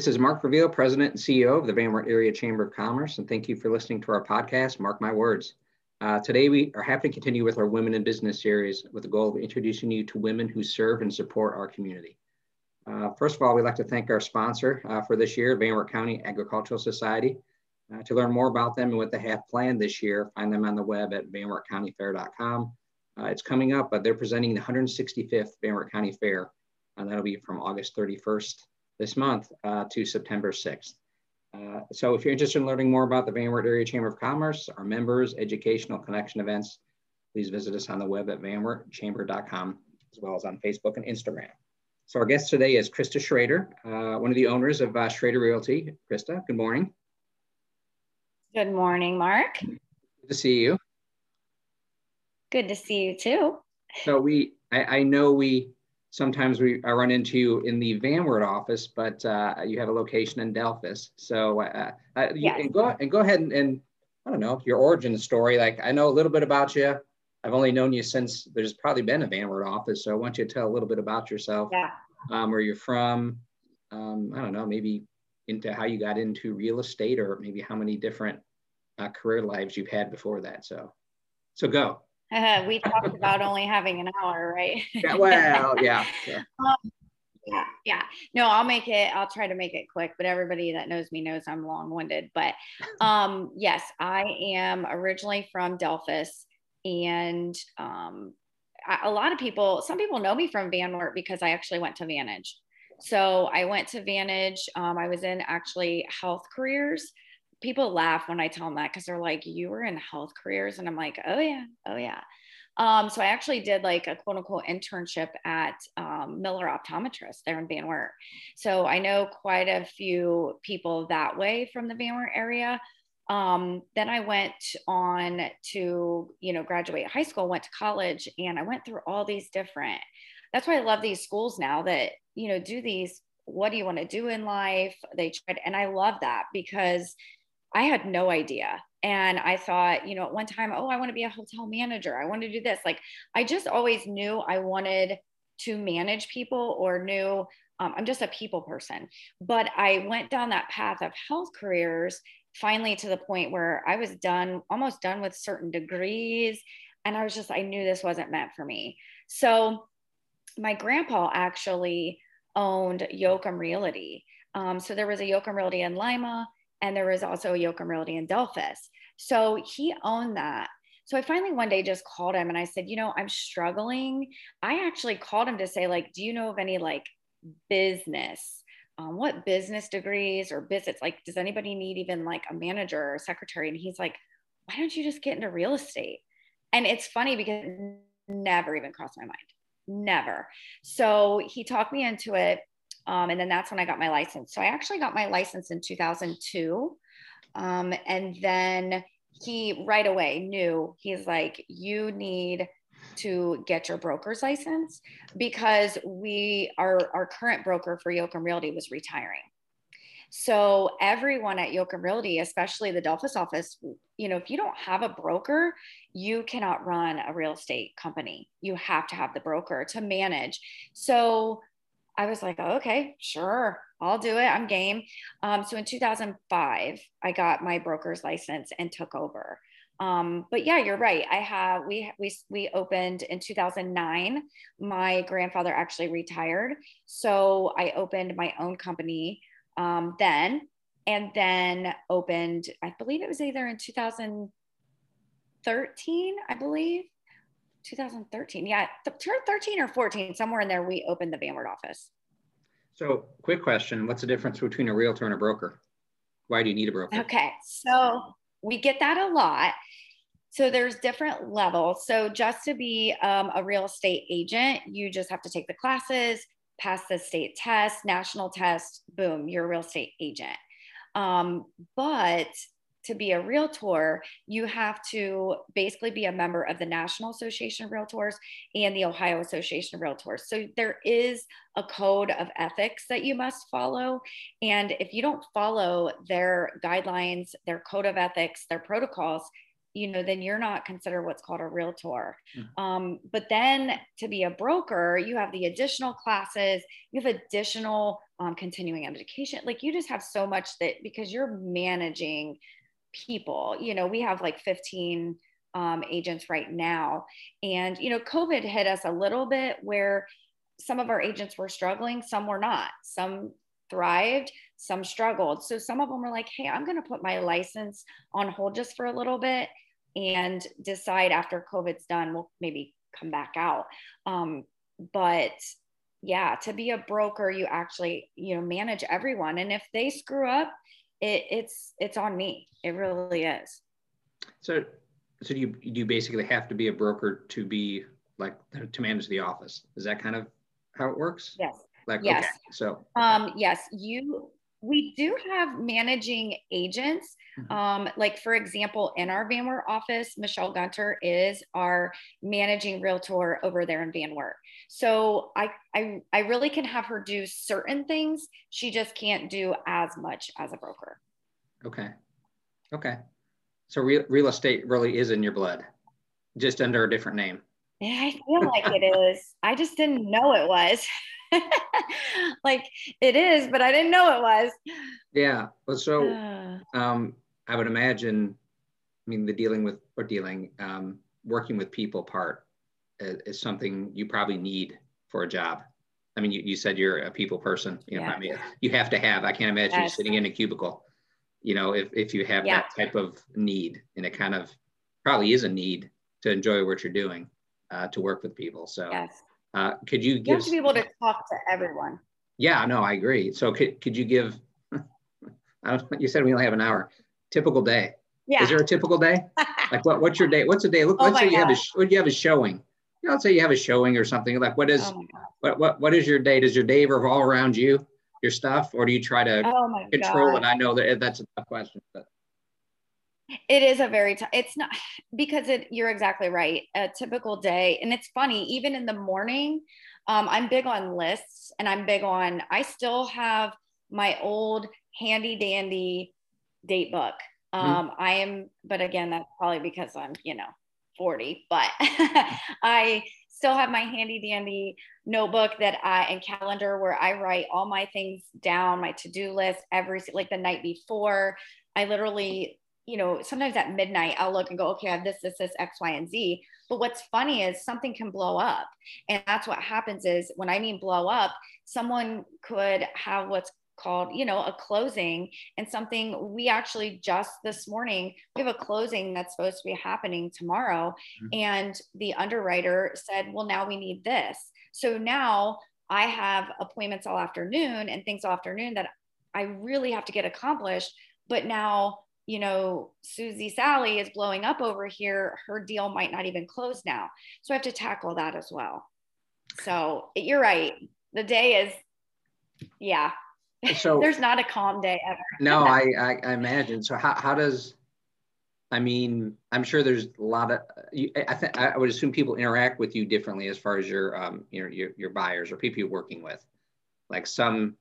This is Mark Verville, President and CEO of the Van Wert Area Chamber of Commerce, and thank you for listening to our podcast, Mark My Words. Uh, today, we are happy to continue with our Women in Business series with the goal of introducing you to women who serve and support our community. Uh, first of all, we'd like to thank our sponsor uh, for this year, Van Wert County Agricultural Society. Uh, to learn more about them and what they have planned this year, find them on the web at vanwertcountyfair.com. Uh, it's coming up, but they're presenting the 165th Van Wert County Fair, and that'll be from August 31st this month uh, to September 6th. Uh, so if you're interested in learning more about the Van Wert Area Chamber of Commerce, our members, educational connection events, please visit us on the web at vanwertchamber.com, as well as on Facebook and Instagram. So our guest today is Krista Schrader, uh, one of the owners of uh, Schrader Realty. Krista, good morning. Good morning, Mark. Good to see you. Good to see you too. So we, I, I know we sometimes we I run into you in the Van Wert office, but uh, you have a location in Delphos. So uh, uh, yes. and go and go ahead and, and, I don't know your origin story. Like I know a little bit about you. I've only known you since there's probably been a Van Wert office. So I want you to tell a little bit about yourself, yeah. um, where you're from. Um, I don't know, maybe into how you got into real estate, or maybe how many different uh, career lives you've had before that. So, so go. Uh, we talked about only having an hour, right? yeah, well, yeah. yeah. Um, yeah, yeah. No, I'll make it. I'll try to make it quick. But everybody that knows me knows I'm long-winded. But um, yes, I am originally from Delphos, and um, I, a lot of people, some people know me from Van Wert because I actually went to Vantage. So I went to Vantage. Um, I was in actually health careers people laugh when I tell them that because they're like, you were in health careers. And I'm like, oh, yeah, oh, yeah. Um, so I actually did like a quote unquote internship at um, Miller Optometrist there in Van Wert. So I know quite a few people that way from the Van Wert area. Um, then I went on to, you know, graduate high school, went to college, and I went through all these different. That's why I love these schools now that, you know, do these. What do you want to do in life? They tried, and I love that because I had no idea. And I thought, you know, at one time, oh, I want to be a hotel manager. I want to do this. Like, I just always knew I wanted to manage people or knew um, I'm just a people person. But I went down that path of health careers finally to the point where I was done, almost done with certain degrees. And I was just, I knew this wasn't meant for me. So my grandpa actually owned Yoakum Realty. Um, so there was a Yoakum Realty in Lima and there was also a Yoakum Realty in Delphos. So he owned that. So I finally one day just called him and I said, you know, I'm struggling. I actually called him to say, like, do you know of any like business? Um, what business degrees or business? Like, does anybody need even like a manager or secretary? And he's like, why don't you just get into real estate? And it's funny because it never even crossed my mind. Never. So he talked me into it. Um, and then that's when I got my license. So I actually got my license in 2002. Um, and then he right away knew he's like, you need to get your broker's license because we our our current broker for Yoakum Realty was retiring. So everyone at Yoakum Realty, especially the Delphos office, you know, if you don't have a broker, you cannot run a real estate company. You have to have the broker to manage. So I was like, oh, okay, sure, I'll do it. I'm game. Um, so in 2005, I got my broker's license and took over. Um, but yeah, you're right. I have we we we opened in 2009. My grandfather actually retired, so I opened my own company um, then, and then opened. I believe it was either in 2013. I believe 2013. Yeah, 13 or 14, somewhere in there, we opened the Van Wert office. So, quick question What's the difference between a realtor and a broker? Why do you need a broker? Okay, so we get that a lot. So there's different levels. So just to be um, a real estate agent, you just have to take the classes, pass the state test, national test, boom, you're a real estate agent. Um, but to be a realtor, you have to basically be a member of the National Association of Realtors and the Ohio Association of Realtors. So there is a code of ethics that you must follow. And if you don't follow their guidelines, their code of ethics, their protocols, you know, then you're not considered what's called a realtor. Mm-hmm. Um, but then to be a broker, you have the additional classes, you have additional um, continuing education. Like you just have so much that because you're managing people, you know, we have like 15 um, agents right now. And, you know, COVID hit us a little bit where some of our agents were struggling, some were not. Some thrived, some struggled. So some of them were like, hey, I'm going to put my license on hold just for a little bit and decide after COVID's done, we'll maybe come back out. Um, but yeah, to be a broker, you actually, you know, manage everyone. And if they screw up, it, it's it's on me. It really is. So so do you do you basically have to be a broker to be like to manage the office? Is that kind of how it works? Yes. Like yes. Okay, so um yes, you we do have managing agents. Mm-hmm. Um, like for example, in our Van Wert office, Michelle Gunter is our managing realtor over there in Van Wert. So I, I I really can have her do certain things. She just can't do as much as a broker. Okay. Okay. So real real estate really is in your blood, just under a different name. Yeah, I feel like it is. I just didn't know it was. like it is, but I didn't know it was. Yeah. Well, so um, I would imagine, I mean, the dealing with or dealing, um, working with people part is, is, something you probably need for a job. I mean, you, you said you're a people person. You know, yeah. I mean, you have to have. I can't imagine yes. you sitting in a cubicle. You know, if if you have yeah. that type of need, and it kind of probably is a need to enjoy what you're doing, uh, to work with people. So yes. Uh, could you give? You have to be able to talk to everyone. Yeah, no, I agree. So could, could you give? I don't, you said we only have an hour. Typical day. Yeah. Is there a typical day? like what? What's your day? What's a day? Look, oh let's say you have a what you have a showing. You know, let's say you have a showing or something. Like what is oh what what what is your day? Does your day revolve around you, your stuff, or do you try to oh control God. it? I know that that's a tough question, but it is a very t- it's not because it you're exactly right a typical day and it's funny even in the morning um, i'm big on lists and i'm big on i still have my old handy dandy date book mm-hmm. um, mm-hmm. i am but again that's probably because i'm you know 40 but i still have my handy dandy notebook that i and calendar where i write all my things down my to-do list every like the night before i literally you know, sometimes at midnight I'll look and go, okay, I have this, this, this, X, Y, and Z. But what's funny is something can blow up. And that's what happens is when I mean blow up, someone could have what's called, you know, a closing and something we actually just this morning, we have a closing that's supposed to be happening tomorrow. Mm-hmm. And the underwriter said, well, now we need this. So now I have appointments all afternoon and things all afternoon that I really have to get accomplished. But now you know, Susie Sally is blowing up over here, her deal might not even close now. So I have to tackle that as well. So you're right. The day is, yeah. So there's not a calm day ever. no, I, I, I imagine. So how, how does, I mean, I'm sure there's a lot of. I think I would assume people interact with you differently as far as your, um, you know, your your buyers or people you're working with. Like some,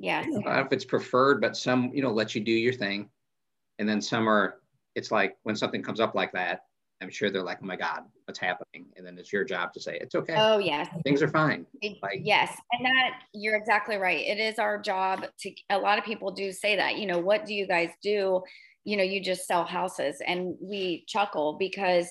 yes, I don't know if it's preferred, but some, you know, let you do your thing and then some are it's like when something comes up like that i'm sure they're like oh my god what's happening? And then it's your job to say it's okay. Oh yes. Things are fine. Like, yes. And that you're exactly right. It is our job to a lot of people do say that you know what do you guys do? You know you just sell houses. And we chuckle because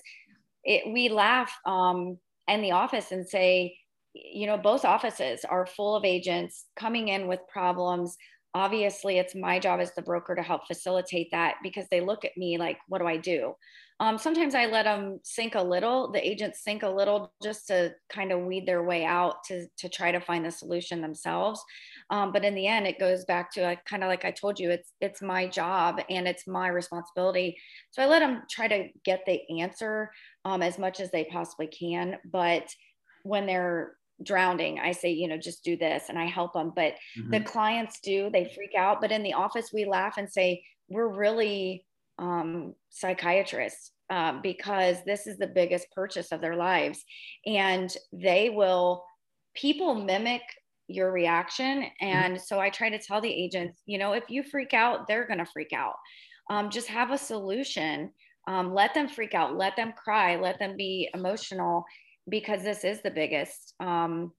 it, we laugh um, in the office and say you know both offices are full of agents coming in with problems obviously it's my job as the broker to help facilitate that because they look at me like what do i do? Um, sometimes i let them sink a little the agents sink a little just to kind of weed their way out to, to try to find the solution themselves. Um, but in the end it goes back to uh, kind of like i told you it's it's my job and it's my responsibility. So i let them try to get the answer um, as much as they possibly can but when they're drowning i say you know just do this and i help them but mm-hmm. the clients do they freak out but in the office we laugh and say we're really um, psychiatrists um, because this is the biggest purchase of their lives and they will people mimic your reaction mm-hmm. and mm-hmm. so i try to tell the agents you know if you freak out they're going to freak out um, just have a solution Um, let them freak out, let them cry, let them be emotional because this is the biggest um,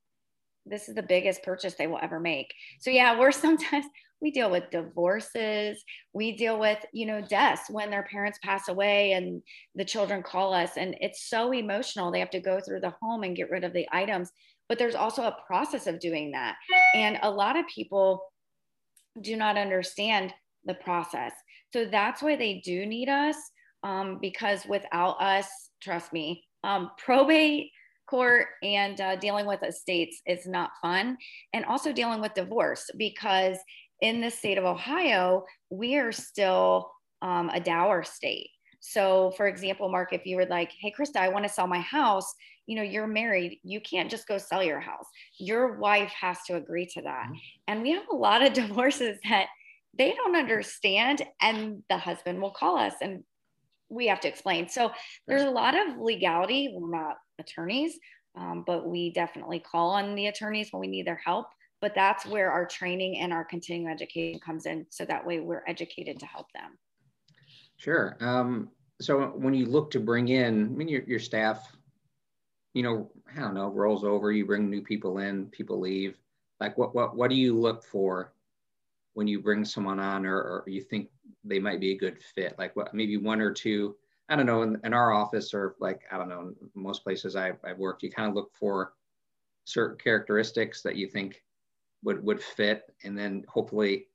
this is the biggest purchase they will ever make. So yeah, we're sometimes we deal with divorces, we deal with, you know, deaths when their parents pass away and the children call us and it's so emotional. They have to go through the home and get rid of the items, but there's also a process of doing that. And a lot of people do not understand the process. So that's why they do need us um, because without us, trust me, um, probate court and uh, dealing with estates is not fun. And also dealing with divorce because in the state of Ohio, we are still um, a dower state. So, for example, Mark, if you were like, hey, Krista, I want to sell my house, you know, you're married, you can't just go sell your house. Your wife has to agree to that. Mm-hmm. And we have a lot of divorces that they don't understand, and the husband will call us and we have to explain. So, there's a lot of legality. We're not attorneys, um, but we definitely call on the attorneys when we need their help. But that's where our training and our continuing education comes in. So that way we're educated to help them. Sure. Um, so when you look to bring in, I mean, your, your staff, you know, I don't know, rolls over, you bring new people in, people leave. Like what, what, what do you look for when you bring someone on or, or you think they might be a good fit? Like what, maybe one or two I don't know, in, in our office or like, I don't know, most places I've, I've worked, you kind of look for certain characteristics that you think would, would fit. And then hopefully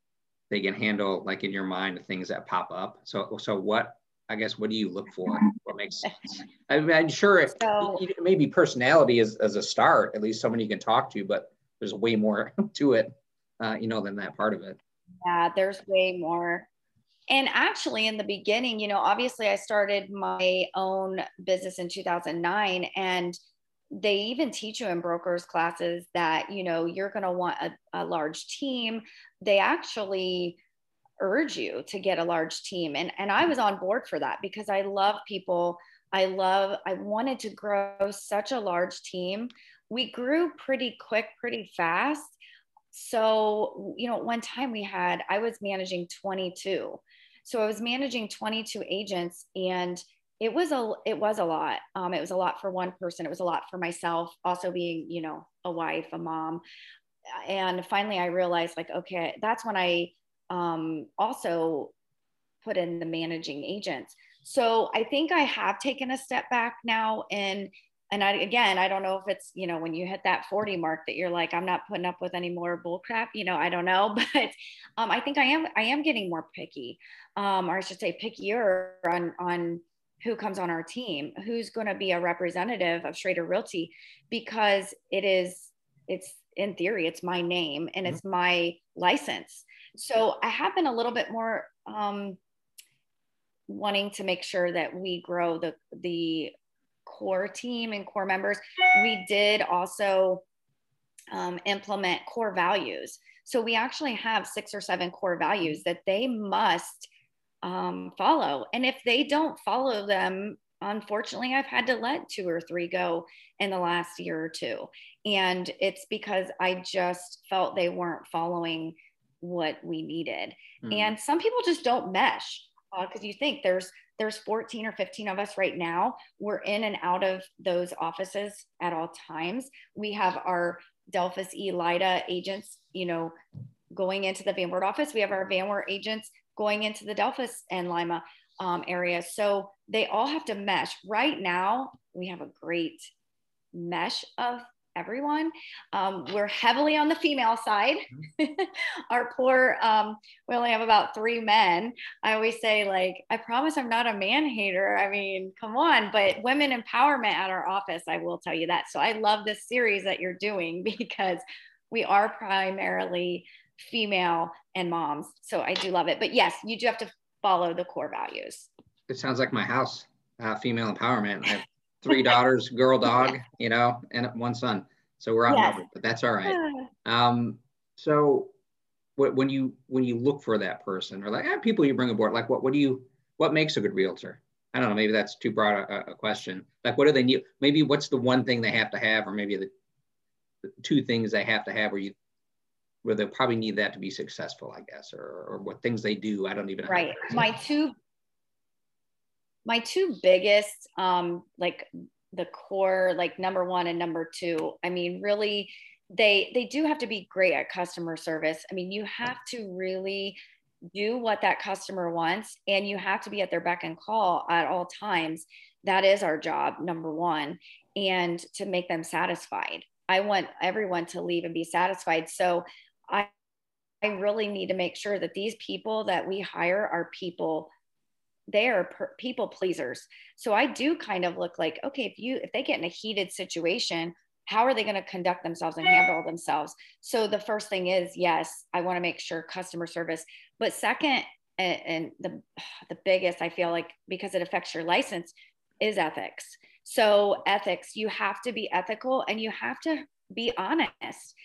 they can handle like in your mind the things that pop up. So, so what, I guess, what do you look for? What makes sense? I am sure it, so, maybe personality is as a start, at least someone you can talk to, but there's way more to it, uh, you know, than that part of it. Yeah, there's way more and actually in the beginning you know obviously i started my own business in 2009 and they even teach you in brokers classes that you know you're going to want a, a, large team. They actually urge you to get a large team and and i was on board for that because i love people. I love i wanted to grow such a large team. We grew pretty quick pretty fast. So you know one time we had i was managing 22 so I was managing 22 agents and it was a it was a lot. Um, it was a lot for one person. It was a lot for myself. Also being you know a wife, a mom, and finally I realized like okay, that's when I um, also put in the managing agents. So I think I have taken a step back now and and I, again, I don't know if it's, you know, when you hit that 40 mark that you're like, I'm not putting up with any more bull crap, you know, I don't know, but um, I think I am, I am getting more picky, um, or I should say pickier on, on who comes on our team, who's going to be a representative of Schrader Realty, because it is, it's in theory, it's my name and it's mm-hmm. my license. So I have been a little bit more, um, wanting to make sure that we grow the, the core team and core members, we did also um, implement core values. So we actually have six or seven core values that they must um, follow. And if they don't follow them, unfortunately, I've had to let two or three go in the last year or two. And it's because I just felt they weren't following what we needed. Mm-hmm. And some people just don't mesh because uh, you think there's there's 14 or 15 of us right now. We're in and out of those offices at all times. We have our Delphos ELIDA agents, you know, going into the Van Wert office. We have our Van Wert agents going into the Delphos and Lima um, area. So they all have to mesh. Right now, we have a great mesh of everyone. Um, we're heavily on the female side. Mm-hmm. Our poor, um, we only have about three men. I always say, like, I promise I'm not a man hater. I mean, come on, but women empowerment at our office, I will tell you that. So I love this series that you're doing because we are primarily female and moms. So I do love it. But yes, you do have to follow the core values. It sounds like my house, uh, female empowerment. I three daughters, girl dog, you know, and one son. So we're outnumbered, yes. but that's all right. Um, so when you when you look for that person, or like ah, people you bring aboard, like what what do you what makes a good realtor? I don't know. Maybe that's too broad a, a question. Like, what do they need? Maybe what's the one thing they have to have, or maybe the, the two things they have to have, where you where they probably need that to be successful, I guess, or, or what things they do. I don't even know. right. My two my two biggest, um, like the core, like number one and number two, I mean, really, they they do have to be great at customer service. I mean, you have to really do what that customer wants and you have to be at their beck and call at all times. That is our job, number one, and to make them satisfied. I want everyone to leave and be satisfied. So I I really need to make sure that these people that we hire are people they are per- people pleasers. So I do kind of look like, okay, if you if they get in a heated situation, how are they going to conduct themselves and handle themselves? So the first thing is, yes, I want to make sure customer service. But second, and, and the the biggest I feel like because it affects your license is ethics. So ethics, you have to be ethical and you have to be honest.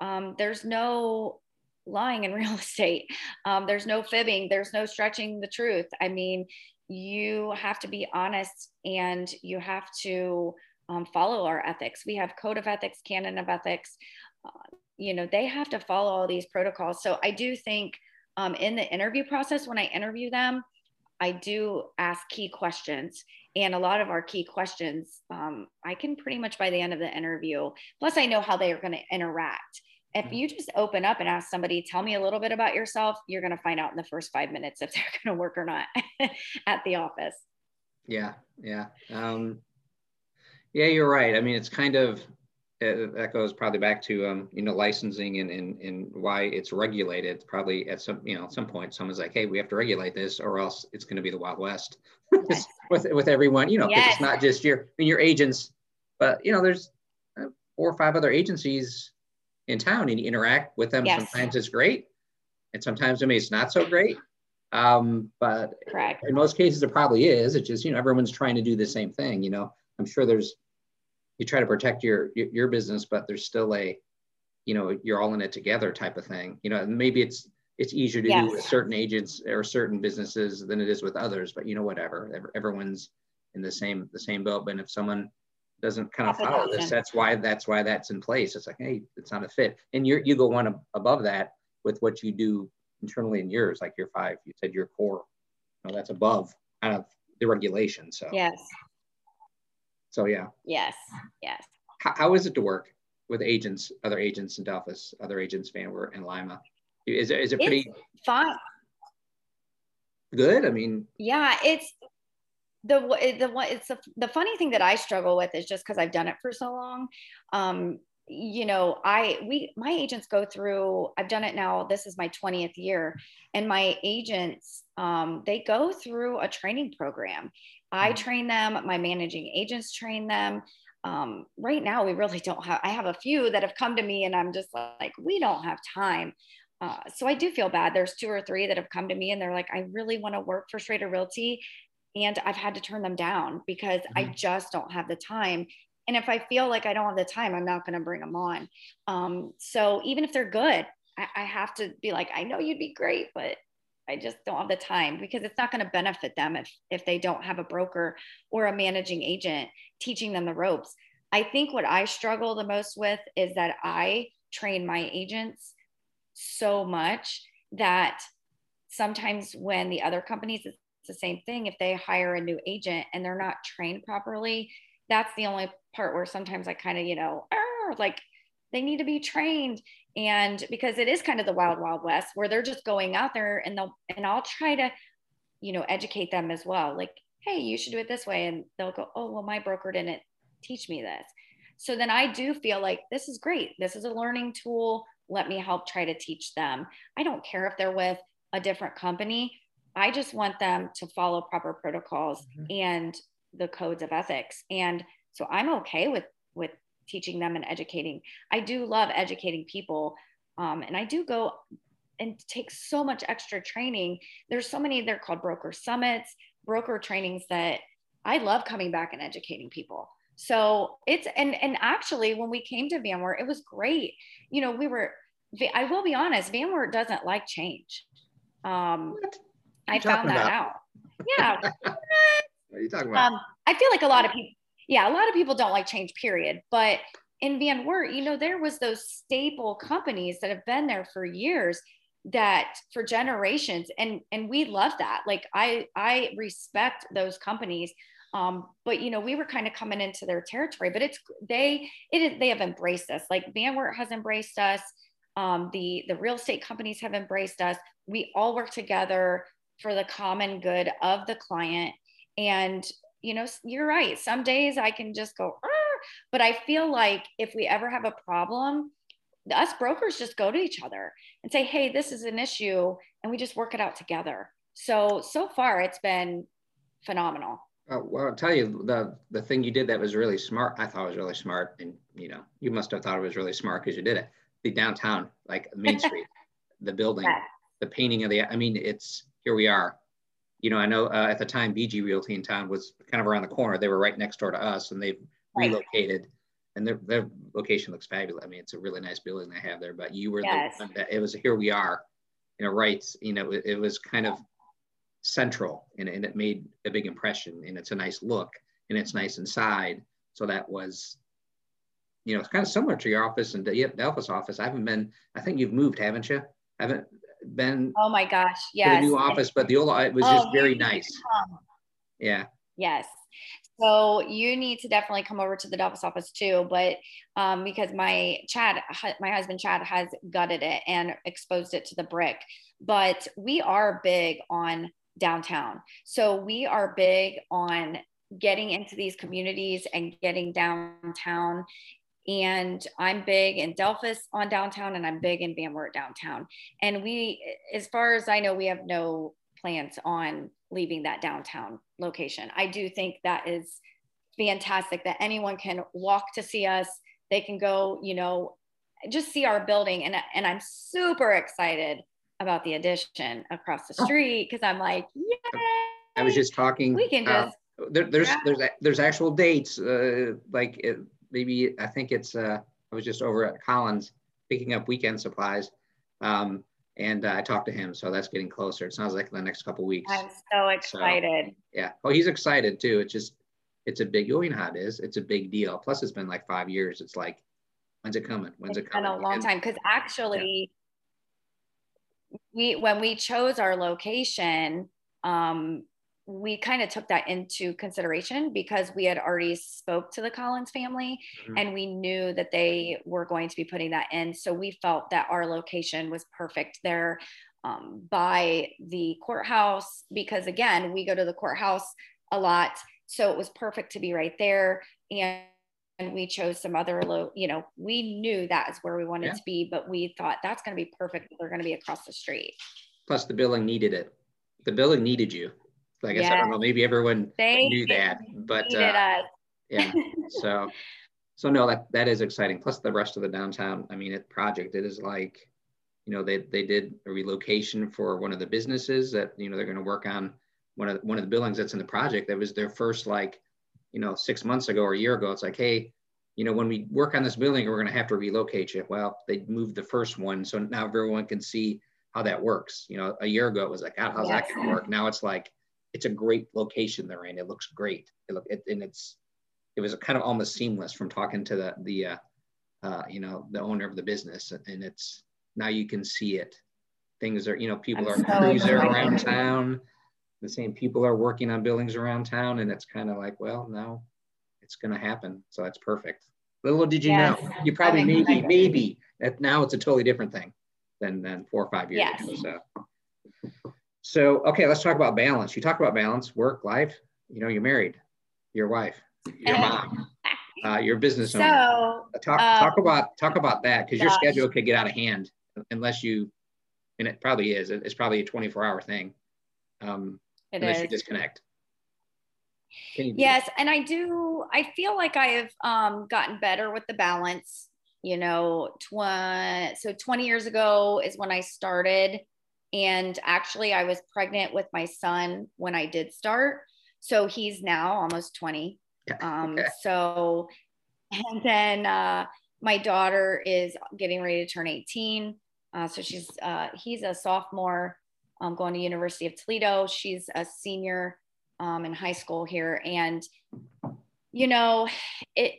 Um, there's no lying in real estate. Um, there's no fibbing, there's no stretching the truth. I mean, you have to be honest and you have to um, follow our ethics. We have code of ethics, canon of ethics. Uh, you know, they have to follow all these protocols. So I do think um, in the interview process, when I interview them, I do ask key questions. And a lot of our key questions, um, I can pretty much by the end of the interview, plus I know how they are going to interact if you just open up and ask somebody, tell me a little bit about yourself, you're going to find out in the first five minutes if they're going to work or not at the office. Yeah. Yeah. Um, yeah, you're right. I mean, it's kind of, that goes probably back to, um, you know, licensing and, and, and why it's regulated. Probably at some, you know, at some point, someone's like, Hey, we have to regulate this or else it's going to be the wild West yes. with, with everyone, you know, yes. it's not just your, I mean, your agents, but you know, there's uh, four or five other agencies in town and you interact with them. Yes. Sometimes it's great, and sometimes I mean it's not so great. Um, but Correct. in most cases, it probably is. It's just you know everyone's trying to do the same thing. You know, I'm sure there's you try to protect your your, your business, but there's still a you know you're all in it together type of thing. You know, maybe it's it's easier to yes. do with certain agents or certain businesses than it is with others. But you know, whatever, everyone's in the same the same boat. But if someone doesn't kind of follow this. That's why that's why that's in place. It's like, hey, it's not a fit. And you you go one above that with what you do internally in yours, like your five. You said your core. You know, that's above kind of the regulation. So yes. So yeah. Yes. Yes. How, how is it to work with agents, other agents in Delphos, other agents, Van Wert and Lima? Is it is it pretty it's fine? Good. I mean. Yeah, it's the the one it's a, the funny thing that I struggle with is just because I've done it for so long. Um, you know, I we my agents go through. I've done it now. This is my twentieth year, and my agents um, they go through a training program. I mm-hmm. train them. My managing agents train them. Um, right now, we really don't have. I have a few that have come to me, and I'm just like, we don't have time. Uh, so I do feel bad. There's two or three that have come to me and they're like, I really want to work for Schrader Realty and I've had to turn them down because mm-hmm. I just don't have the time. And if I feel like I don't have the time, I'm not going to bring them on. Um, so even if they're good, I, I have to be like, I know you'd be great, but I just don't have the time because it's not going to benefit them if if they don't have a broker or a managing agent teaching them the ropes. I think what I struggle the most with is that I train my agents so much that sometimes when the other companies the same thing if they hire a new agent and they're not trained properly. That's the only part where sometimes i kind of you know like they need to be trained. And because it is kind of the wild wild west where they're just going out there and they'll and i'll try to you know educate them as well like hey you should do it this way. And they'll go oh well my broker didn't teach me this. So then i do feel like this is great. This is a learning tool. Let me help try to teach them. I don't care if they're with a different company I just want them to follow proper protocols mm-hmm. and the codes of ethics. And so I'm okay with with teaching them and educating. I do love educating people. Um, and I do go and take so much extra training. There's so many, they're called broker summits, broker trainings that I love coming back and educating people. So it's and and actually when we came to Van Wert, it was great. You know, we were I will be honest, Van Wert doesn't like change. Um? I found that about? out. Yeah. what are you talking about? Um, I feel like a lot of people, yeah, a lot of people don't like change, period. But in Van Wert, you know, there was those staple companies that have been there for years. that for generations and and we love that like i i respect those companies um, but you know we were kind of coming into their territory but it's they it is they have embraced us like van wert has embraced us um, the the real estate companies have embraced us we all work together for the common good of the client and you know you're right some days i can just go but i feel like if we ever have a problem us brokers just go to each other and say hey this is an issue and we just work it out together so so far it's been phenomenal uh, well, I'll tell you the the thing you did that was really smart. I thought was really smart, and you know, you must have thought it was really smart because you did it. The downtown, like Main Street, the building, yeah. the painting of the. I mean, it's here we are. You know, I know uh, at the time BG Realty in town was kind of around the corner. They were right next door to us, and they've right. relocated, and their their location looks fabulous. I mean, it's a really nice building they have there. But you were yes. the that it was here we are. You know, right? You know, it, it was kind of central and, and it made a big impression and it's a nice look and it's nice inside. So that was, you know, it's kind of similar to your office and the Delphos office. I haven't been, I think you've moved, haven't you? I haven't been. Oh my gosh. Yeah. The new office, but the old, it was oh, just very nice. Yeah. Yes. So you need to definitely come over to the Delphos office too, but um, because my Chad, my husband Chad has gutted it and exposed it to the brick. But we are big on downtown. So we are big on getting into these communities and getting downtown. And I'm big in Delphos on downtown, and I'm big in Van Wert downtown. And we, as far as I know, we have no plans on leaving that downtown location. I do think that is fantastic that anyone can walk to see us. They can go, you know, just see our building. And, and I'm super excited about the addition across the oh. street because I'm like, yeah. I was just talking. We can uh, just. Uh, there, there's yeah. there's there's actual dates. Uh, like it, maybe I think it's. Uh, I was just over at Collins picking up weekend supplies, um, and uh, I talked to him. So that's getting closer. It sounds like in the next couple weeks. I'm so excited. So, yeah. Oh, he's excited too. It's just it's a big. You know how it is. It's a big deal. Plus, it's been like five years. It's like, when's it coming? When's it's it coming? Been a long and, time because actually. Yeah we when we chose our location um, we kind of took that into consideration because we had already spoke to the collins family mm-hmm. and we knew that they were going to be putting that in so we felt that our location was perfect there um, by the courthouse because again we go to the courthouse a lot so it was perfect to be right there and and we chose some other low, you know, we knew that is where we wanted yeah. to be, but we thought that's going to be perfect. They're going to be across the street. Plus, the building needed it. The building needed you. I, said, I don't know, maybe everyone they knew that, but uh, yeah. So, so no, that that is exciting. Plus, the rest of the downtown. I mean, it project. It is like, you know, they they did a relocation for one of the businesses that you know they're going to work on one of one of the buildings that's in the project. That was their first like you know, six months ago or a year ago, it's like, hey, you know, when we work on this building, we're going to have to relocate you. Well, they moved the first one, so now everyone can see how that works. You know, a year ago it was like, God, how's yes. that going to work? Now it's like, it's a great location they're in. It looks great. It look, it, and it's, it was kind of almost seamless from talking to the the, uh, uh, you know, the owner of the business, and it's now you can see it. Things are, you know, people I'm are so cruising around town the same people are working on buildings around town and it's kind of like well now it's going to happen so that's perfect little did you yes. know you probably maybe maybe that now it's a totally different thing than than four or five years yes. ago so so okay let's talk about balance you talk about balance work life you know you're married your wife your mom uh, your business owner so, talk um, talk about talk about that because your schedule could get out of hand unless you and it probably is it's probably a 24 hour thing um, it unless is. you disconnect. Yes, and I do. I feel like I have um, gotten better with the balance. You know, tw- so 20 years ago is when I started, and actually, I was pregnant with my son when I did start. So he's now almost 20. Um, okay. So, and then uh, my daughter is getting ready to turn 18. Uh, so she's uh, he's a sophomore um, going to University of Toledo. She's a senior um, in high school here, and you know, it.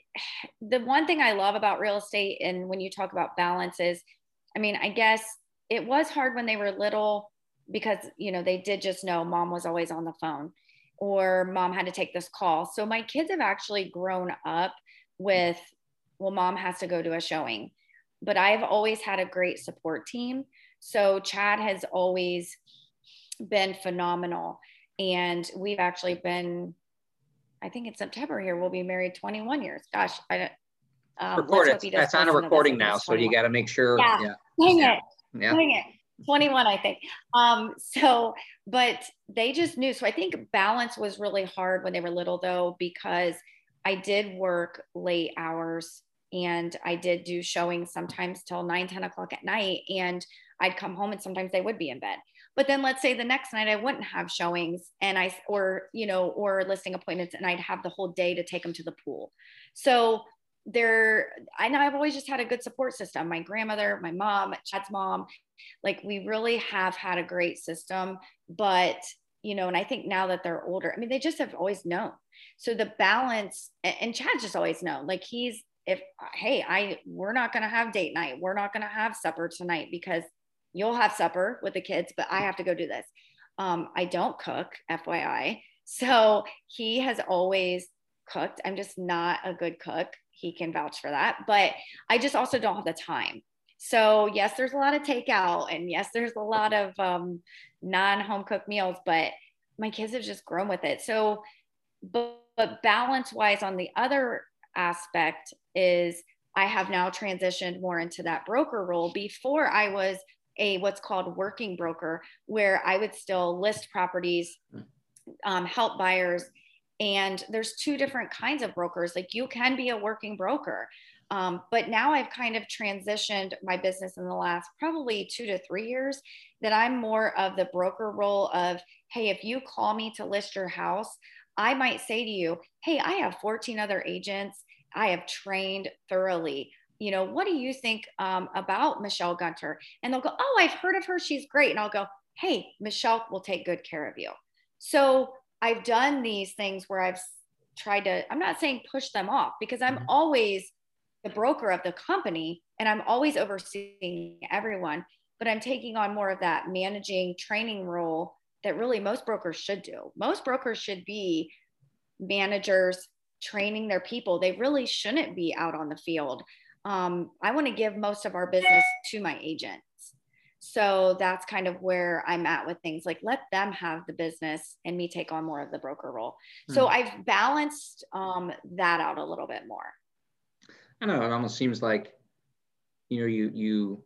The one thing I love about real estate, and when you talk about balance, is, I mean, I guess it was hard when they were little because you know they did just know mom was always on the phone or mom had to take this call so my kids have actually grown up with well mom has to go to a showing but i've always had a great support team so chad has always been phenomenal and we've actually been i think in september here we'll be married 21 years gosh i don't um, record it. That's on a recording now, so you got to make sure. Yeah. yeah. Dang it. Yeah. It. 21, I think. Um, so, but they just knew. So I think balance was really hard when they were little, though, because I did work late hours and I did do showings sometimes till 9, 10 o'clock at night. And I'd come home and sometimes they would be in bed. But then let's say the next night I wouldn't have showings and I, or, you know, or listing appointments and I'd have the whole day to take them to the pool. So there i know i've always just had a good support system. My grandmother my mom chad's mom like we really have had a great system but you know and i think now that they're older i mean they just have always known. So the balance and chad just always known like he's if hey i we're not going to have date night. We're not going to have supper tonight because you'll have supper with the kids but i have to go do this. Um, i don't cook fyi so he has always cooked. I'm just not a good cook he can vouch for that. But I just also don't have the time. So yes, there's a lot of takeout, and yes, there's a lot of um, non-home cooked meals. But my kids have just grown with it. So, but, but balance-wise, on the other aspect is I have now transitioned more into that broker role. Before I was a what's called working broker, where I would still list properties, um, help buyers, and there's two different kinds of brokers. Like you can be a working broker. Um, but now I've kind of transitioned my business in the last probably two to three years that I'm more of the broker role of, hey, if you call me to list your house, I might say to you, hey, I have 14 other agents. I have trained thoroughly. You know, what do you think um, about Michelle Gunter? And they'll go, oh, I've heard of her. She's great. And I'll go, hey, Michelle will take good care of you. So I've done these things where I've tried to, I'm not saying push them off because I'm mm-hmm. always the broker of the company and I'm always overseeing everyone, but I'm taking on more of that managing training role that really most brokers should do. Most brokers should be managers training their people. They really shouldn't be out on the field. Um, I want to give most of our business to my agent. So that's kind of where I'm at with things like let them have the business and me take on more of the broker role. Mm. So hmm. I've balanced um, that out a little bit more. I know it almost seems like, you know, you you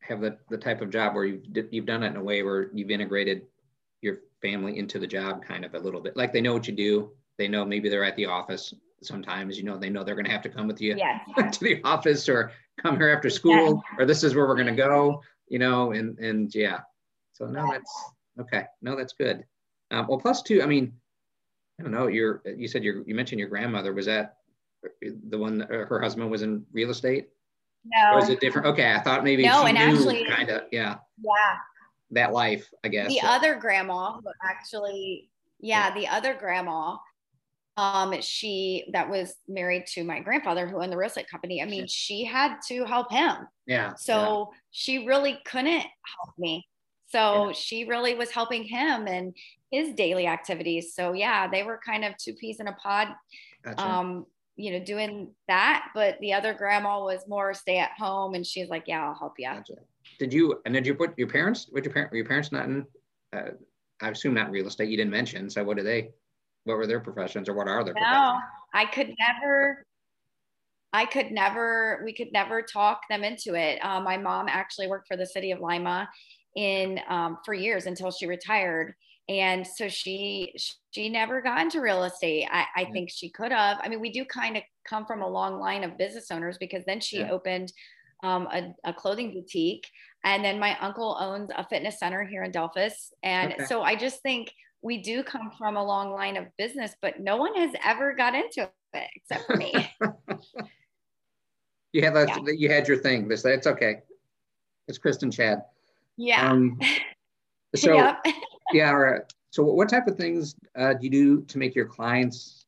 have the, the type of job where you've, you've done it in a way where you've integrated your family into the job kind of a little bit. Like they know what you do. They know maybe they're at the office sometimes, you know, they know they're going to have to come with you yes. to the office or come here after school yes. or this is where we're going to go you know, and and yeah. So no, that's okay. No, that's good. Um, well, plus two. I mean, I don't know. You're you said you you mentioned your grandmother. Was that the one? Uh, her husband was in real estate. No. Or is it different? Okay, I thought maybe no, and actually, kind of yeah. Yeah. That life, I guess. The other grandma, actually, yeah, yeah, the other grandma um she that was married to my grandfather who owned the real estate company i mean she had to help him yeah so yeah. she really couldn't help me so yeah. she really was helping him and his daily activities so yeah they were kind of two peas in a pod gotcha. um you know doing that but the other grandma was more stay at home and she's like yeah i'll help you gotcha. did you and did you put your parents with your parent your parents not in uh, i assume not real estate you didn't mention so what do they what were their professions or what are their no, professions? I could never, I could never, we could never talk them into it. Um, my mom actually worked for the city of Lima in um, for years until she retired. And so she she never got into real estate. I, I yeah. think she could have. I mean, we do kind of come from a long line of business owners because then she yeah. opened um, a, a, clothing boutique. And then my uncle owns a fitness center here in Delphos. And okay. so I just think we do come from a long line of business, but no one has ever got into it except for me. you had that, yeah. you had your thing. This that's okay. It's Kristen Chad. Yeah. Um, so yep. yeah. All right. So what type of things uh, do you do to make your clients,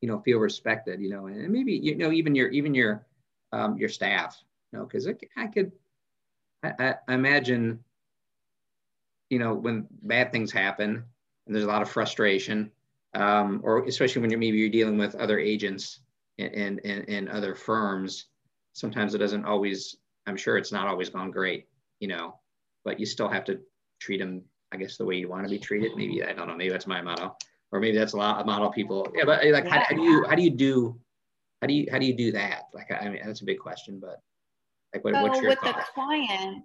you know, feel respected? You know, and maybe you know even your even your um, your staff. You know, because I could I, I imagine, you know, when bad things happen and there's a lot of frustration, um, or especially when you're maybe you're dealing with other agents and, and, and other firms, sometimes it doesn't always, I'm sure it's not always gone great, you know, but you still have to treat them, I guess, the way you want to be treated. Maybe, I don't know, maybe that's my motto, or maybe that's a lot of model people. Yeah, but like. How, how, do you, how do you do, how do you, how do you do that? Like, I mean, that's a big question, but like, what, so what's your with thought? the client,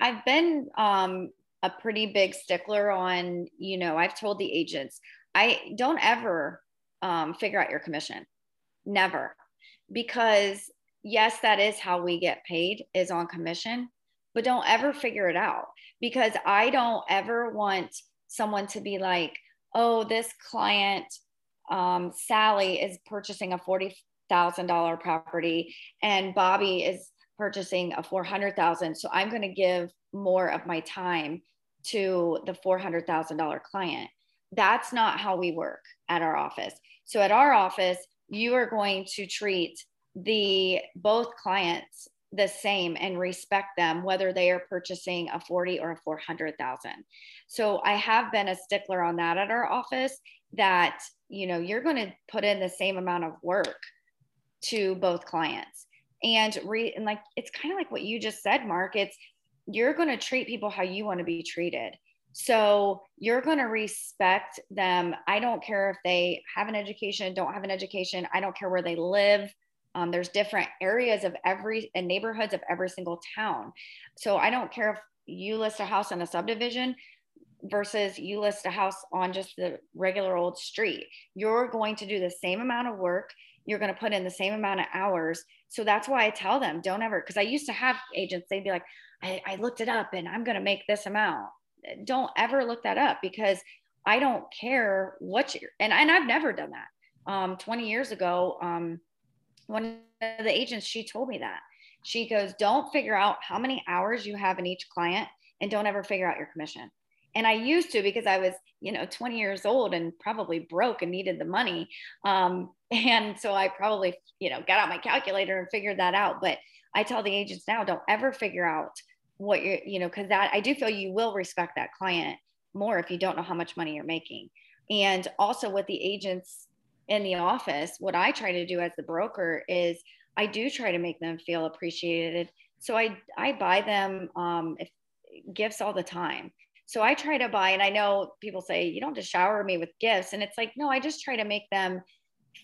I've been um, a pretty big stickler on, you know, I've told the agents, I don't ever um, figure out your commission. Never. Because yes, that is how we get paid is on commission, but don't ever figure it out because I don't ever want someone to be like, oh, this client, um, Sally is purchasing a $40,000 property and Bobby is purchasing a 400,000. So I'm going to give more of my time to the $400,000 client. That's not how we work at our office. So at our office, you are going to treat the both clients the same and respect them whether they are purchasing a 40 or a 400,000. So I have been a stickler on that at our office that you know you're going to put in the same amount of work to both clients and re and like it's kind of like what you just said Mark it's you're going to treat people how you want to be treated. So you're going to respect them. I don't care if they have an education, don't have an education. I don't care where they live. Um, there's different areas of every and neighborhoods of every single town. So I don't care if you list a house in a subdivision versus you list a house on just the regular old street. You're going to do the same amount of work. You're going to put in the same amount of hours. So that's why I tell them don't ever, because I used to have agents, they'd be like, I, I looked it up and I'm going to make this amount. Don't ever look that up because I don't care what you and, and I've never done that. Um, 20 years ago, um, one of the agents, she told me that. She goes, Don't figure out how many hours you have in each client and don't ever figure out your commission. And I used to because I was, you know, 20 years old and probably broke and needed the money. Um, and so I probably, you know, got out my calculator and figured that out. But I tell the agents now, don't ever figure out what you're, you know, because that I do feel you will respect that client more if you don't know how much money you're making. And also with the agents in the office, what I try to do as the broker is I do try to make them feel appreciated. So I I buy them um, if, gifts all the time. So I try to buy, and I know people say you don't just shower me with gifts, and it's like no, I just try to make them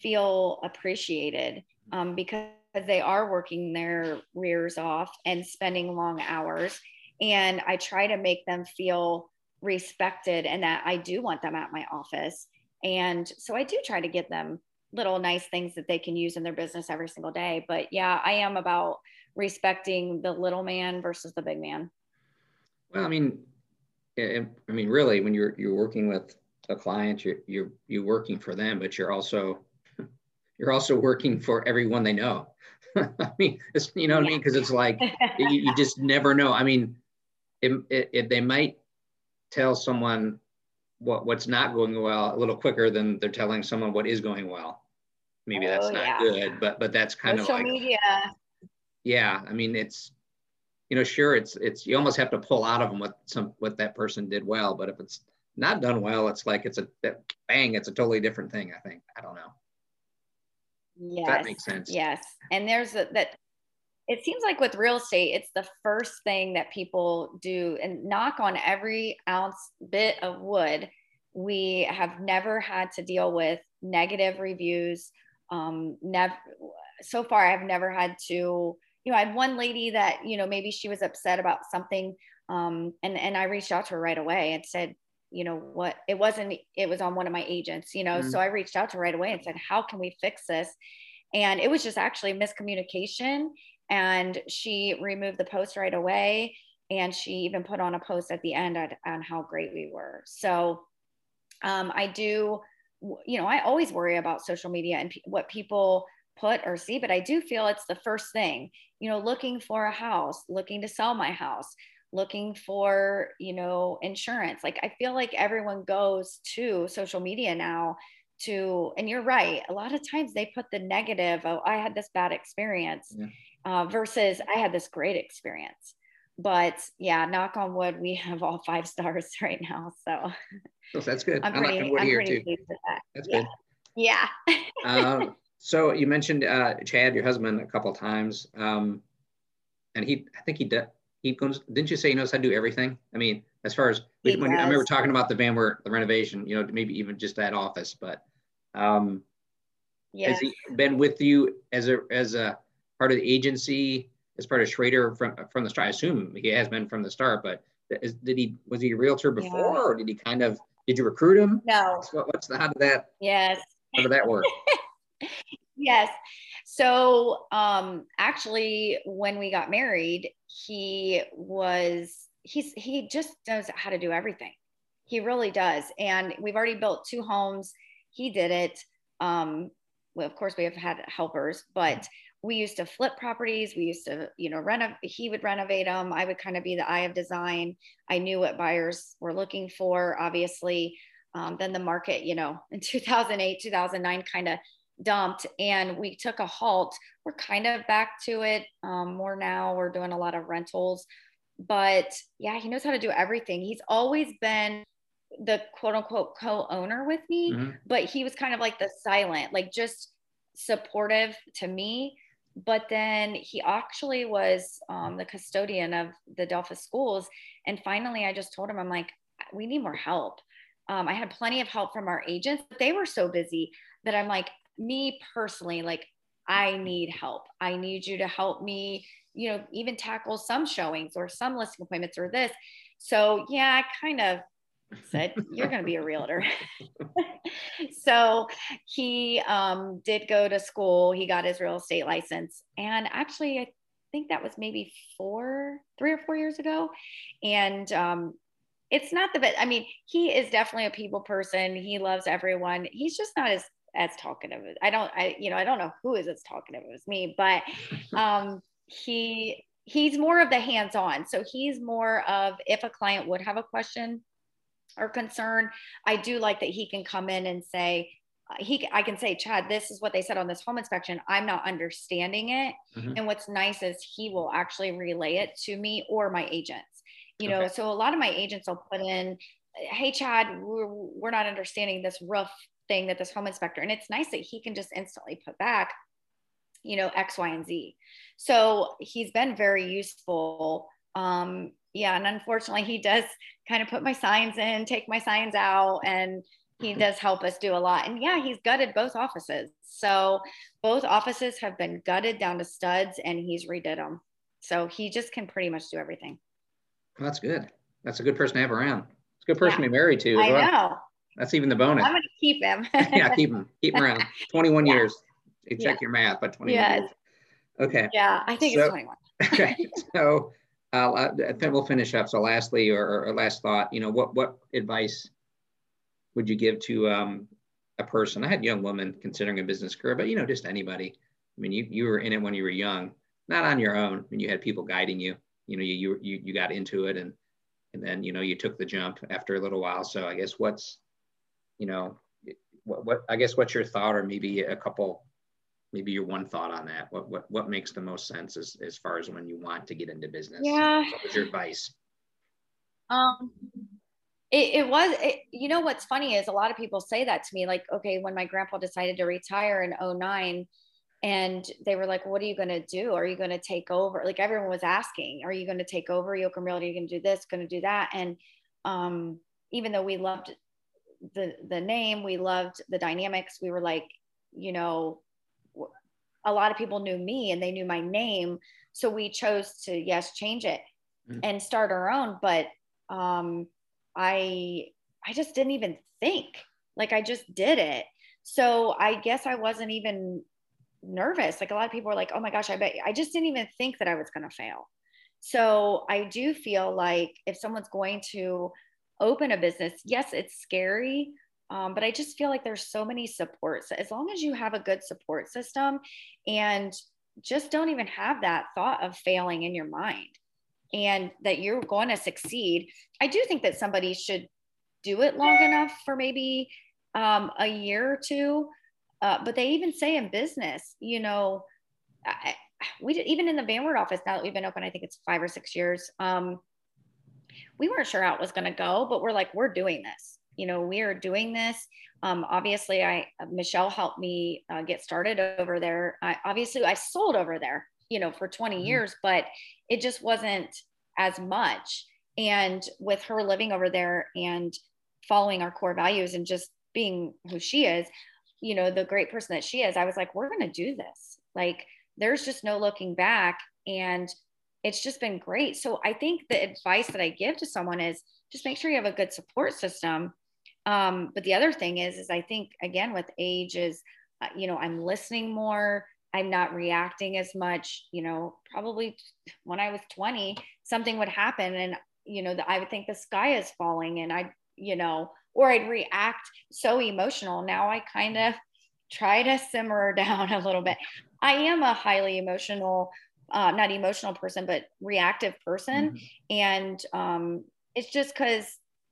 feel appreciated um, because they are working their rears off and spending long hours. And I try to make them feel respected and that I do want them at my office. And so I do try to get them little nice things that they can use in their business every single day. But yeah, I am about respecting the little man versus the big man. Well, I mean, I mean, really, when you're you're working with a client, you're you're you're working for them, but you're also you're also working for everyone they know. I mean, it's, you know what I mean? Because it's like you, you, just never know. I mean, if, they might tell someone what what's not going well a little quicker than they're telling someone what is going well. Maybe that's oh, not yeah. good, but but that's kind Social of like media. Yeah, I mean, it's you know, sure, it's it's you almost have to pull out of them what some what that person did well, but if it's not done well, it's like it's a bang, it's a totally different thing. I think I don't know. Yes. That makes sense. Yes. And there's a, that it seems like with real estate, it's the first thing that people do and knock on every ounce bit of wood. We have never had to deal with negative reviews. Um, never, so far, I've never had to, you know, I had one lady that, you know, maybe she was upset about something. Um, and, and I reached out to her right away and said, you know what it wasn't it was on one of my agents you know mm-hmm. so i reached out to her right away and said how can we fix this and it was just actually miscommunication and she removed the post right away and she even put on a post at the end at, on how great we were so um, i do you know i always worry about social media and what people put or see but i do feel it's the first thing you know looking for a house looking to sell my house looking for you know insurance like i feel like everyone goes to social media now to and you're right a lot of times they put the negative oh i had this bad experience yeah. uh, versus i had this great experience but yeah, knock on wood, we have all five stars right now. So, so that's good. I'm pretty, I'm pretty pleased with that. That's yeah. good. Yeah. um, so you mentioned uh, Chad, your husband, a couple times, um, and he, I think he did. He goes. Didn't you say he knows how to do everything? I mean, as far as when, I remember talking about the Van Wert, the renovation, you know, maybe even just that office, but um, has he been with you as a as a part of the agency, as part of Schrader from from the start? I assume he has been from the start, but is, did he was he a realtor before, yeah. or did he kind of did you recruit him? No. What, what's the how did that? Yes. How did that work? yes. So um, actually, when we got married, he was he's he just knows how to do everything. He really does, and we've already built two homes. He did it. Um, well, of course, we have had helpers, but we used to flip properties. We used to, you know, renovate. He would renovate them. I would kind of be the eye of design. I knew what buyers were looking for. Obviously, um, then the market, you know, in 2008, 2009 kind of dumped and we took a halt. We're kind of back to it um, more now. We're doing a lot of rentals, but yeah, he knows how to do everything. He's always been the quote unquote co-owner with me, mm-hmm. but he was kind of like the silent, like just supportive to me. But then he actually was um, the custodian of the Delphos schools. And finally, I just told him, I'm like, we need more help. Um, I had plenty of help from our agents, but they were so busy that I'm like, me personally, like, I need help. I need you to help me, you know, even tackle some showings or some listing appointments or this. So, yeah, I kind of said, You're going to be a realtor. so, he um, did go to school. He got his real estate license. And actually, I think that was maybe four, three or four years ago. And um, it's not the best. I mean, he is definitely a people person. He loves everyone. He's just not as as talkative. I don't, I, you know, I don't know who is as talkative as me, but um, he he's more of the hands-on. So he's more of if a client would have a question or concern, I do like that he can come in and say, uh, he I can say, Chad, this is what they said on this home inspection. I'm not understanding it. Mm-hmm. And what's nice is he will actually relay it to me or my agents you know okay. so a lot of my agents will put in hey chad we're, we're not understanding this roof thing that this home inspector and it's nice that he can just instantly put back you know x y and z so he's been very useful um yeah and unfortunately he does kind of put my signs in take my signs out and he does help us do a lot and yeah he's gutted both offices so both offices have been gutted down to studs and he's redid them so he just can pretty much do everything well, that's good. That's a good person to have around. It's a good person yeah. to be married to. I well. know. That's even the bonus. I'm going to keep him. yeah, keep him. Keep him around. 21 yeah. years. You check yeah. your math, but 21 yes. years. Okay. Yeah, I think so, it's 21. okay. So uh, then we'll finish up. So lastly, or, or, last thought, you know, what, what advice would you give to um, a person? I had a young woman considering a business career, but you know, just anybody. I mean, you, you were in it when you were young, not on your own. I mean, you had people guiding you you know you you you got into it and and then you know you took the jump after a little while so i guess what's you know what, what i guess what's your thought or maybe a couple maybe your one thought on that what what what makes the most sense as as far as when you want to get into business yeah what was your advice um it, it was it, you know what's funny is a lot of people say that to me like okay when my grandpa decided to retire in 09 and they were like, "What are you going to do? Are you going to take over?" Like everyone was asking, "Are you going to take over Yoakum Realty? Are you going to do this? Going to do that?" And um, even though we loved the the name, we loved the dynamics. We were like, you know, a lot of people knew me and they knew my name, so we chose to yes change it mm-hmm. and start our own. But um, I I just didn't even think like I just did it. So I guess I wasn't even nervous. Like a lot of people were like, oh my gosh, I bet I just didn't even think that I was going to fail. So I do feel like if someone's going to open a business, yes, it's scary. Um, but I just feel like there's so many supports. As long as you have a good support system and just don't even have that thought of failing in your mind and that you're going to succeed, I do think that somebody should do it long enough for maybe um, a year or two uh, but they even say in business, you know, I, we did even in the Van Wert office now that we've been open, I think it's five or six years. Um, we weren't sure how it was going to go, but we're like, we're doing this. You know, we are doing this. Um, obviously, I Michelle helped me uh, get started over there. I, obviously, I sold over there, you know, for 20 mm-hmm. years, but it just wasn't as much. And with her living over there and following our core values and just being who she is, you know, the great person that she is, I was like, we're going to do this. Like, there's just no looking back. And it's just been great. So I think the advice that I give to someone is just make sure you have a good support system. Um, but the other thing is, is I think again with age is, uh, you know, I'm listening more. I'm not reacting as much. You know, probably when I was 20, something would happen, and you know, the, I would think the sky is falling, and I, you know, or I'd react so emotional. Now I kind of try to simmer down a little bit. I am a highly emotional uh, not emotional person, but reactive person. Mm-hmm. And um, it's just because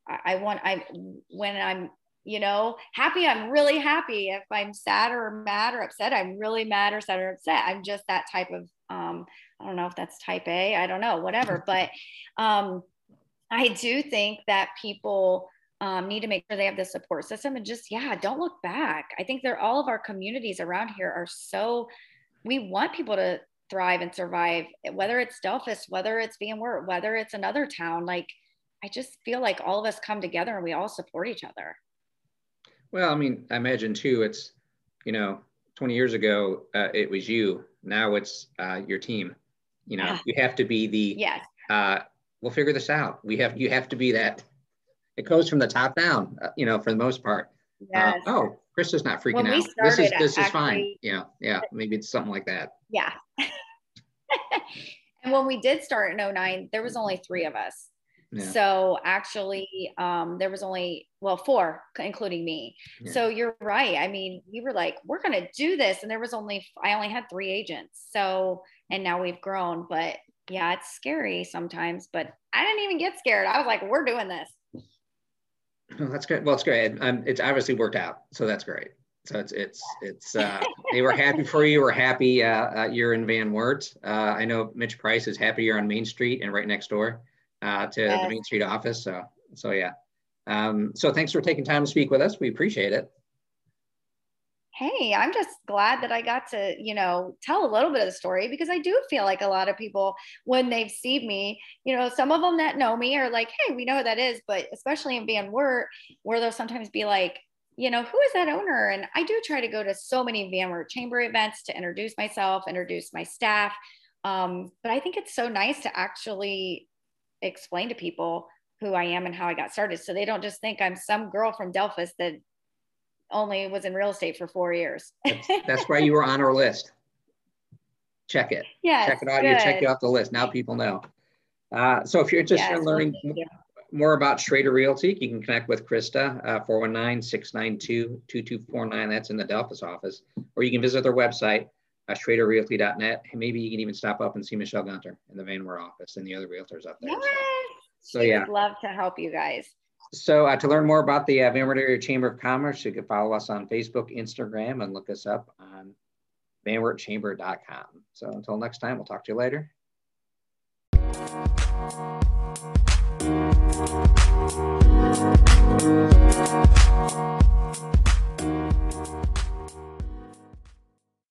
I, I want, I, when I'm, you know, happy, I'm really happy. If I'm sad or mad or upset, I'm really mad or sad or upset. I'm just that type of, um, I don't know if that's type A, I don't know, whatever. but um, I do think that people, um, need to make sure they have the support system and just yeah don't look back i think they're all of our communities around here are so we want people to thrive and survive, whether it's Delphos, whether it's Van Wert, whether it's another town. Like, I just feel like all of us come together and we all support each other. Well, I mean, I imagine too, it's, you know, 20 years ago, uh, it was you. Now it's uh, your team. You know, yeah. you have to be the, yes. Uh, we'll figure this out. We have, you have to be that. It goes from the top down, uh, you know, for the most part. Uh, yes. oh, Krista's not freaking out. This is, this actually, is fine. Yeah. Yeah. Maybe it's something like that. Yeah. and when we did start in 09, there was only three of us. Yeah. So actually, um, there was only well four, including me. Yeah. So you're right. I mean, we were like, we're gonna do this, and there was only I only had three agents. So and now we've grown, but yeah, it's scary sometimes. But I didn't even get scared. I was like, we're doing this. Oh, that's great. Well, it's great. Um, it's obviously worked out, so that's great. So it's it's it's uh, they were happy for you. We're happy uh, uh, you're in Van Wert. Uh, I know Mitch Price is happy you're on Main Street and right next door uh, to yes. the Main Street office. So so yeah. Um, so thanks for taking time to speak with us. We appreciate it. Hey, I'm just glad that I got to, you know, tell a little bit of the story because I do feel like a lot of people, when they've seen me, you know, some of them that know me are like, hey, we know who that is. But especially in Van Wert, where they'll sometimes be like, you know, who is that owner? And I do try to go to so many Van Wert Chamber events to introduce myself, introduce my staff. Um, but I think it's so nice to actually explain to people who I am and how I got started. So they don't just think I'm some girl from Delphos that only was in real estate for four years. that's, that's why you were on our list. Check it. Yeah. Check it out. You check it off the list. Now people know. Uh, so if you're interested yes, in learning more about Schrader Realty, you can connect with Krista, uh, 419-692-2249. That's in the Delphos office. Or you can visit their website, uh, schraderrealty.net. And maybe you can even stop up and see Michelle Gunter in the Van Wert office and the other realtors up there. Yes. So, so yeah. love to help you guys. So uh, to learn more about the uh, Van Wert Area Chamber of Commerce, you can follow us on Facebook, Instagram, and look us up on vanwertchamber.com. So until next time, we'll talk to you later.